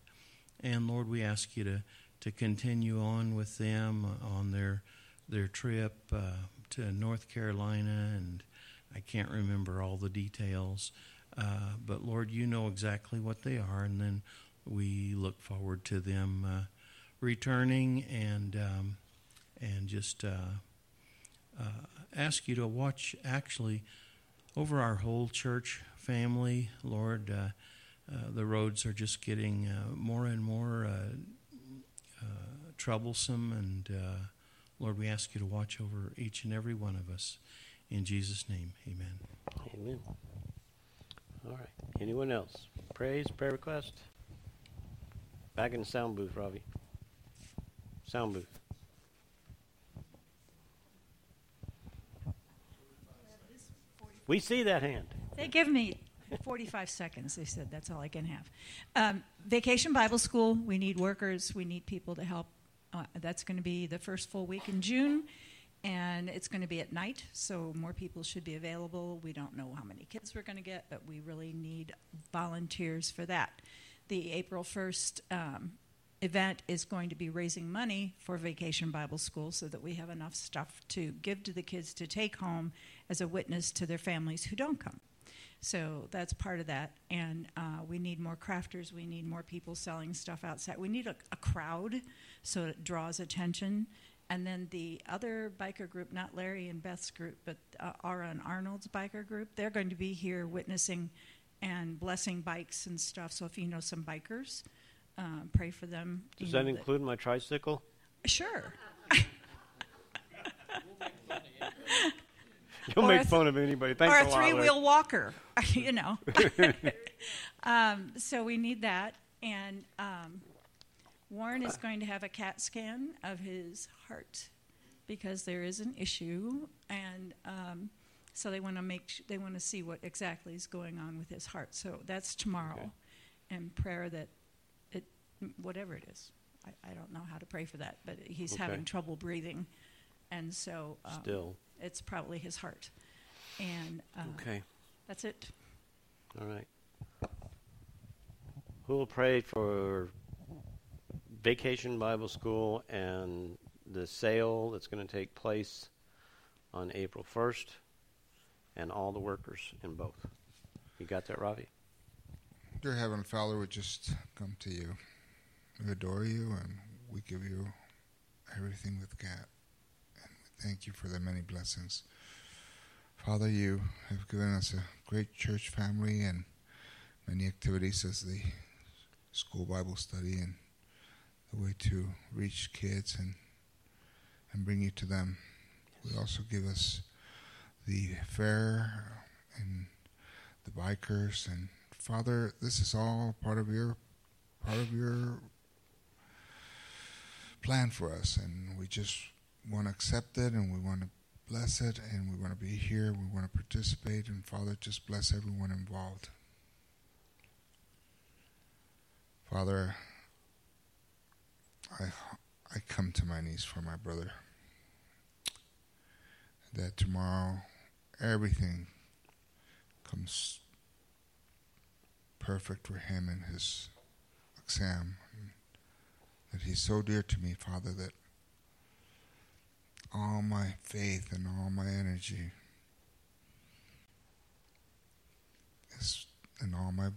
Speaker 1: And Lord, we ask you to, to continue on with them on their their trip uh, to North Carolina, and I can't remember all the details, uh, but Lord, you know exactly what they are, and then we look forward to them uh, returning and um, and just uh, uh, ask you to watch actually over our whole church family, Lord. Uh, the roads are just getting more and more troublesome, and Lord, we ask you to watch over each and every one of us. In Jesus' name, amen.
Speaker 2: Amen. All right. Anyone else? Praise, prayer request? Back in the sound booth, Robbie. Sound booth. We see that hand.
Speaker 4: They give me 45 seconds. They said that's all I can have. Um, Vacation Bible School, we need workers, we need people to help. Uh, that's going to be the first full week in June, and it's going to be at night, so more people should be available. We don't know how many kids we're going to get, but we really need volunteers for that. The April 1st um, event is going to be raising money for Vacation Bible School so that we have enough stuff to give to the kids to take home as a witness to their families who don't come. So that's part of that. And uh, we need more crafters. We need more people selling stuff outside. We need a, a crowd so it draws attention. And then the other biker group, not Larry and Beth's group, but uh, Ara and Arnold's biker group, they're going to be here witnessing and blessing bikes and stuff. So if you know some bikers, um, pray for them.
Speaker 2: Does that include my tricycle?
Speaker 4: Sure. [laughs]
Speaker 2: You'll
Speaker 4: Or
Speaker 2: make
Speaker 4: th-
Speaker 2: fun of anybody. Thanks
Speaker 4: or
Speaker 2: a
Speaker 4: a three-wheel walker, [laughs] you know. [laughs] um, so we need that. And um, Warren is going to have a CAT scan of his heart because there is an issue, and um, so they want to make sh- they want to see what exactly is going on with his heart. So that's tomorrow.
Speaker 2: Okay.
Speaker 4: and prayer that it, whatever it is, I, I don't know how to pray for that, but he's
Speaker 2: Okay.
Speaker 4: having trouble breathing, and so um,
Speaker 2: Still.
Speaker 4: it's probably his heart. And uh,
Speaker 2: Okay.
Speaker 4: that's it.
Speaker 2: All right. Who will pray for Vacation Bible School and the sale that's going to take place on April 1st and all the workers in both? You got that, Ravi?
Speaker 5: Dear Heavenly Father, we just come to you. We adore you and we give you everything we've got. And we thank you for the many blessings. Father, you have given us a great church family and many activities as the school Bible study and the way to reach kids and and bring you to them. We also give us the fair and the bikers and Father, this is all part of your part of your plan for us and we just want to accept it and we want to bless it and we want to be here, we want to participate and Father just bless everyone involved. Father, I I come to my knees for my brother. That tomorrow everything comes perfect for him in his exam. That he's so dear to me, Father, that all my faith and all my energy is, and all my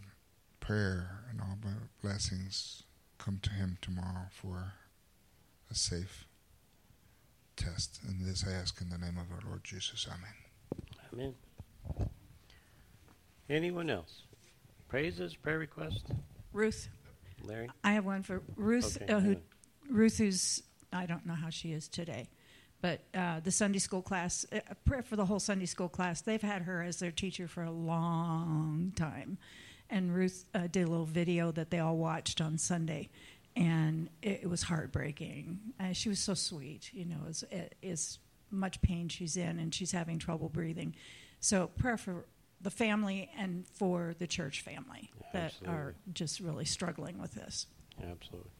Speaker 5: prayer and all my blessings come to him tomorrow for a safe test. And this I ask in the name of our Lord Jesus. Amen.
Speaker 2: Amen. Anyone else? Praises, prayer requests?
Speaker 4: Ruth,
Speaker 2: Larry?
Speaker 4: I have one for Ruth,
Speaker 2: Okay,
Speaker 4: uh, who. Ruth, who's I don't know how she is today, but uh, the Sunday school class, uh, a prayer for the whole Sunday school class. They've had her as their teacher for a long time, and Ruth uh, did a little video that they all watched on Sunday, and it, it was heartbreaking. Uh, she was so sweet, you know, as is much pain she's in, and she's having trouble breathing. So prayer for the family and for the church family that are just really struggling with this.
Speaker 2: Absolutely.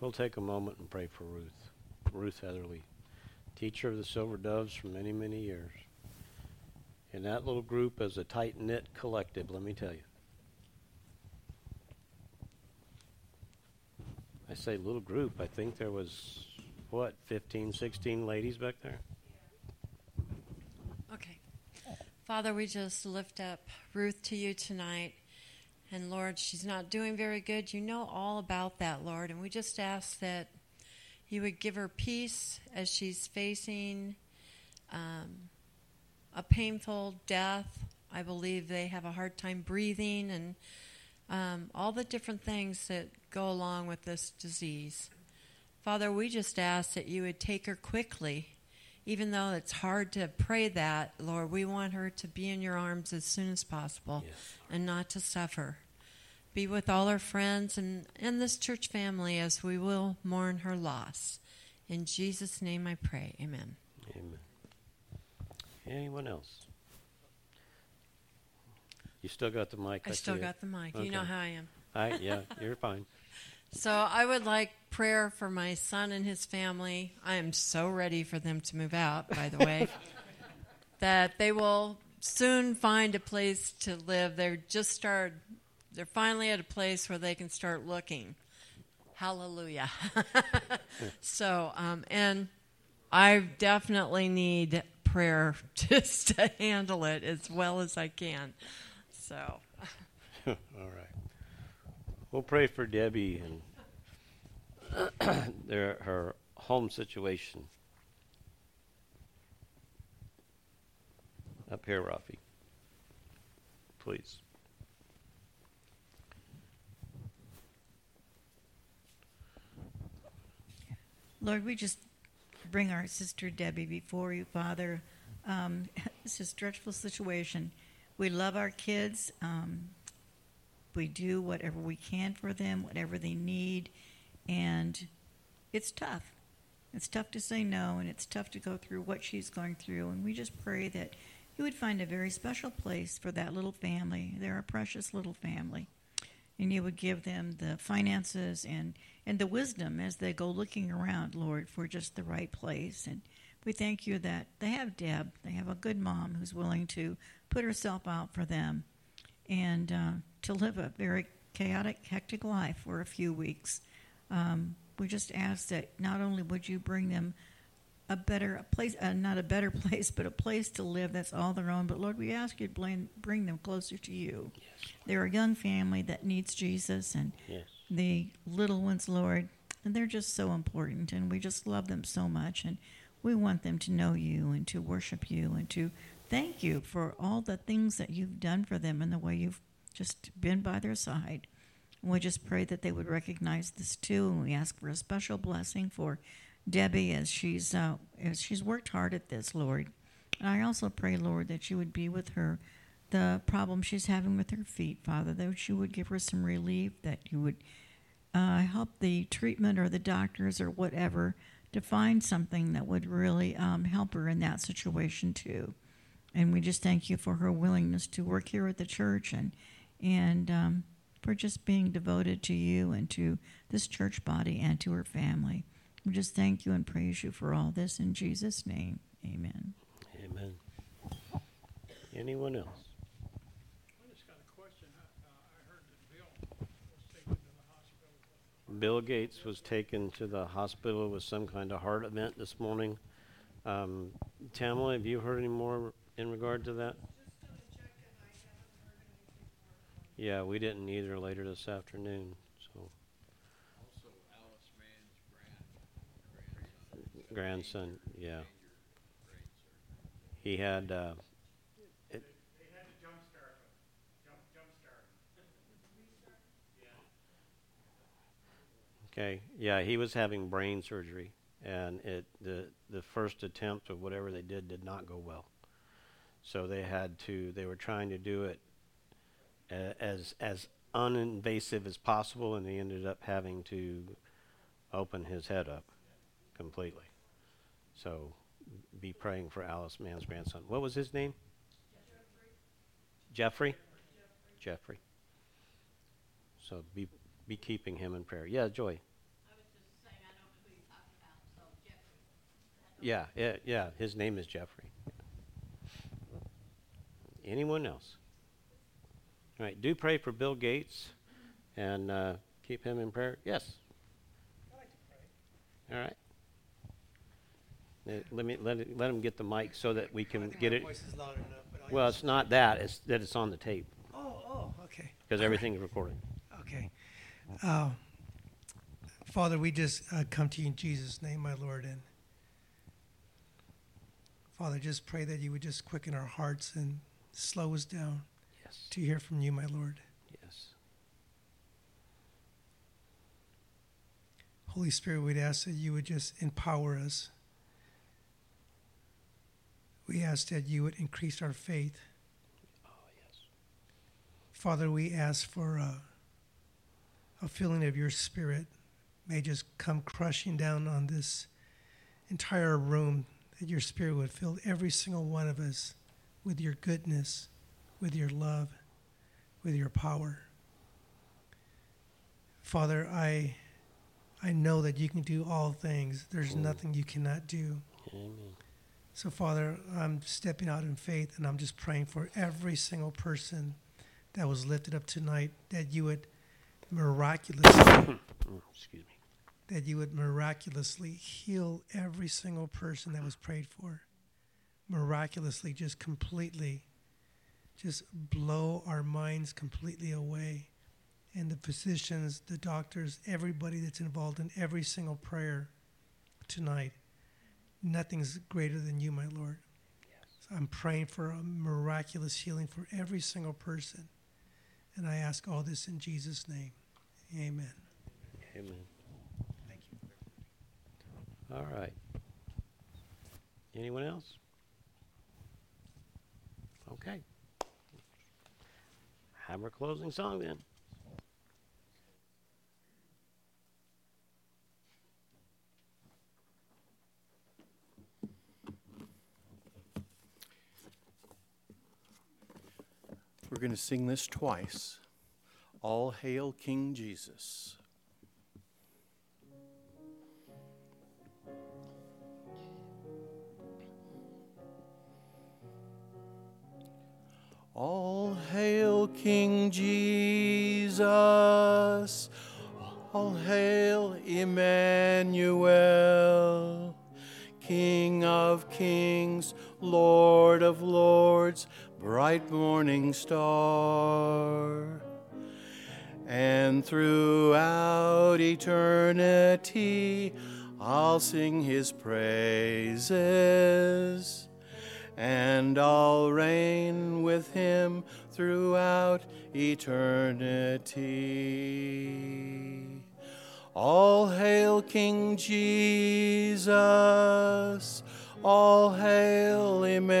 Speaker 2: We'll take a moment and pray for Ruth. Ruth Heatherly, teacher of the Silver Doves for many, many years. And that little group is a tight knit collective, let me tell you. I say little group, I think there was, what, 15, 16 ladies back there?
Speaker 6: Okay. Father, we just lift up Ruth to you tonight. And Lord, she's not doing very good. You know all about that, Lord. And we just ask that you would give her peace as she's facing um, a painful death. I believe they have a hard time breathing and um, all the different things that go along with this disease. Father, we just ask that you would take her quickly even though it's hard to pray that, Lord, we want her to be in your arms as soon as possible
Speaker 2: Yes.
Speaker 6: and not to suffer. Be with all her friends and, and this church family as we will mourn her loss. In Jesus' name I pray. Amen.
Speaker 2: Amen. Anyone else? You still got the mic?
Speaker 6: I
Speaker 2: see
Speaker 6: still
Speaker 2: it.
Speaker 6: got the mic. You know how I am.
Speaker 2: I, yeah, you're fine. [laughs]
Speaker 6: So I would like prayer for my son and his family. I am so ready for them to move out, by the way. [laughs] that they will soon find a place to live. They're just start they're finally at a place where they can start looking. Hallelujah. [laughs] so um, and I definitely need prayer [laughs] just to handle it as well as I can. So
Speaker 2: All right. We'll pray for Debbie and [clears throat] their her home situation. Up here, Rafi. Please.
Speaker 7: Lord, we just bring our sister Debbie before you, Father. Um, [laughs] it's a stressful situation. We love our kids. Um, we do whatever we can for them, whatever they need, and it's tough. It's tough to say no, and it's tough to go through what she's going through. And we just pray that you would find a very special place for that little family. They're a precious little family. and you would give them the finances and, and the wisdom as they go looking around, Lord, for just the right place. And we thank you that they have Deb. They have a good mom who's willing to put herself out for them and uh, to live a very chaotic, hectic life for a few weeks. Um, we just ask that not only would you bring them a better a place, uh, not a better [laughs] place, but a place to live that's all their own. But Lord, we ask you to bring, bring them closer to you.
Speaker 2: Yes.
Speaker 7: They're a young family that needs Jesus, and
Speaker 2: Yes.
Speaker 7: the little ones, Lord, and they're just so important, and we just love them so much, and we want them to know you and to worship you and to thank you for all the things that you've done for them and the way you've just been by their side. And we just pray that they would recognize this too, and we ask for a special blessing for Debbie as she's uh, as she's worked hard at this, Lord. And I also pray, Lord, that you would be with her, the problem she's having with her feet, Father, that you would give her some relief, that you would uh, help the treatment or the doctors or whatever to find something that would really um, help her in that situation too. And we just thank you for her willingness to work here at the church and and um, for just being devoted to you and to this church body and to her family. We just thank you and praise you for all this in Jesus' name. Amen.
Speaker 2: Amen. Anyone else?
Speaker 3: I just got a question. I, uh, heard that Bill was taken to the hospital.
Speaker 2: Bill Gates was taken to the hospital with some kind of heart event this morning. Um, Tamala, have you heard any more in regard to that? Yeah, we didn't either later this afternoon, so. Also Alice Mann's grand, grandson, yeah. He had, uh, it,
Speaker 3: They had to him, jump, jumpstart.
Speaker 2: Okay, yeah, he was having brain surgery, and it the the first attempt of whatever they did did not go well. So they had to. They were trying to do it a, as as uninvasive as possible, and they ended up having to open his head up completely. So be praying for Alice Mann's grandson. What was his name? Jeffrey. Jeffrey. So be be keeping him in prayer. Yeah, Joy. I
Speaker 8: was just saying i don't believe talked about so jeffrey
Speaker 2: yeah, yeah, yeah. His name is Jeffrey. Anyone else? All right. Do pray for Bill Gates, and uh, keep him in prayer. Yes. All right. Uh, Let me let it, let him get the mic so that we can get it.
Speaker 9: Voice is loud enough,
Speaker 2: Well, it's not that. It's that it's on the tape
Speaker 9: Oh, oh, okay,
Speaker 2: because everything's recorded.
Speaker 9: okay. Uh, Father, we just uh, come to you in Jesus' name, my Lord, and Father, just pray that you would just quicken our hearts and slow us down
Speaker 2: Yes.
Speaker 9: to hear from you, my Lord.
Speaker 2: Yes.
Speaker 9: Holy Spirit, we'd ask that you would just empower us. We ask that you would increase our faith.
Speaker 2: Oh yes.
Speaker 9: Father, we ask for uh, a, a feeling of your spirit may just come crushing down on this entire room, that your spirit would fill every single one of us with your goodness, with your love, with your power. Father, I I know that you can do all things. There's
Speaker 2: Mm.
Speaker 9: nothing you cannot do.
Speaker 2: Amen.
Speaker 9: So, Father, I'm stepping out in faith and I'm just praying for every single person that was lifted up tonight that you would miraculously [coughs]
Speaker 2: Mm, excuse me.
Speaker 9: that you would miraculously heal every single person that was prayed for. Miraculously, just completely, just blow our minds completely away. And the physicians, the doctors, everybody that's involved in every single prayer tonight, nothing's greater than you, my Lord. So I'm praying for a miraculous healing for every single person. And I ask all this in Jesus' name. Amen.
Speaker 2: Amen.
Speaker 9: Thank you.
Speaker 2: All right. Anyone else? Okay. Have our closing song then.
Speaker 1: We're going to sing this twice. All hail King Jesus. All hail King Jesus. All hail Emmanuel. King of kings, Lord of lords, bright morning star. And throughout eternity, I'll sing his praises and I'll reign with him throughout eternity. All hail King Jesus, all hail Emmanuel,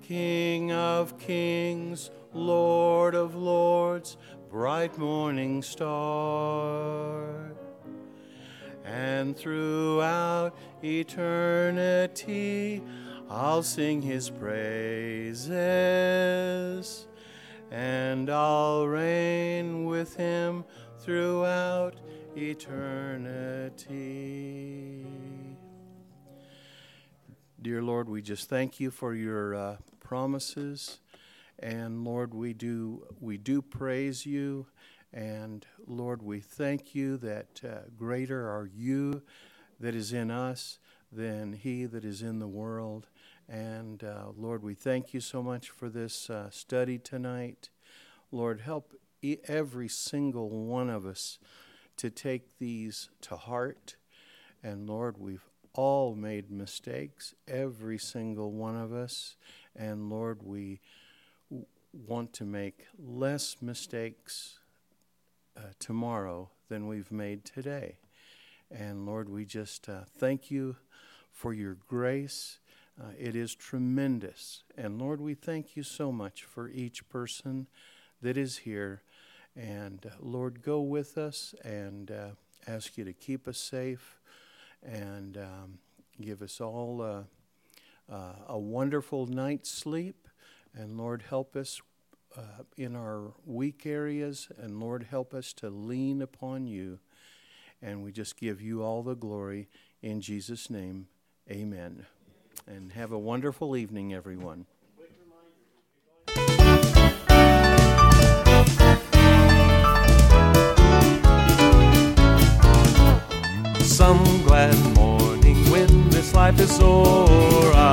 Speaker 1: King of kings, Lord of lords, bright morning star and throughout eternity I'll sing his praises, and I'll reign with him throughout eternity. Dear Lord, we just thank you for your uh, promises, and Lord, we do we do praise you and Lord, we thank you that uh, greater are you that is in us than he that is in the world. And uh, Lord, we thank you so much for this uh, study tonight. Lord, help e- every single one of us to take these to heart. And Lord, we've all made mistakes, every single one of us. And Lord, we w- want to make less mistakes uh, tomorrow than we've made today. And Lord, we just uh, thank you for your grace. Uh, it is tremendous. And Lord, we thank you so much for each person that is here. And uh, Lord, go with us and uh, ask you to keep us safe and um, give us all uh, a wonderful night's sleep. And Lord, help us uh, in our weak areas, and Lord, help us to lean upon you. And we just give you all the glory in Jesus' name. Amen. And have a wonderful evening, everyone. Some glad morning when this life is o'er.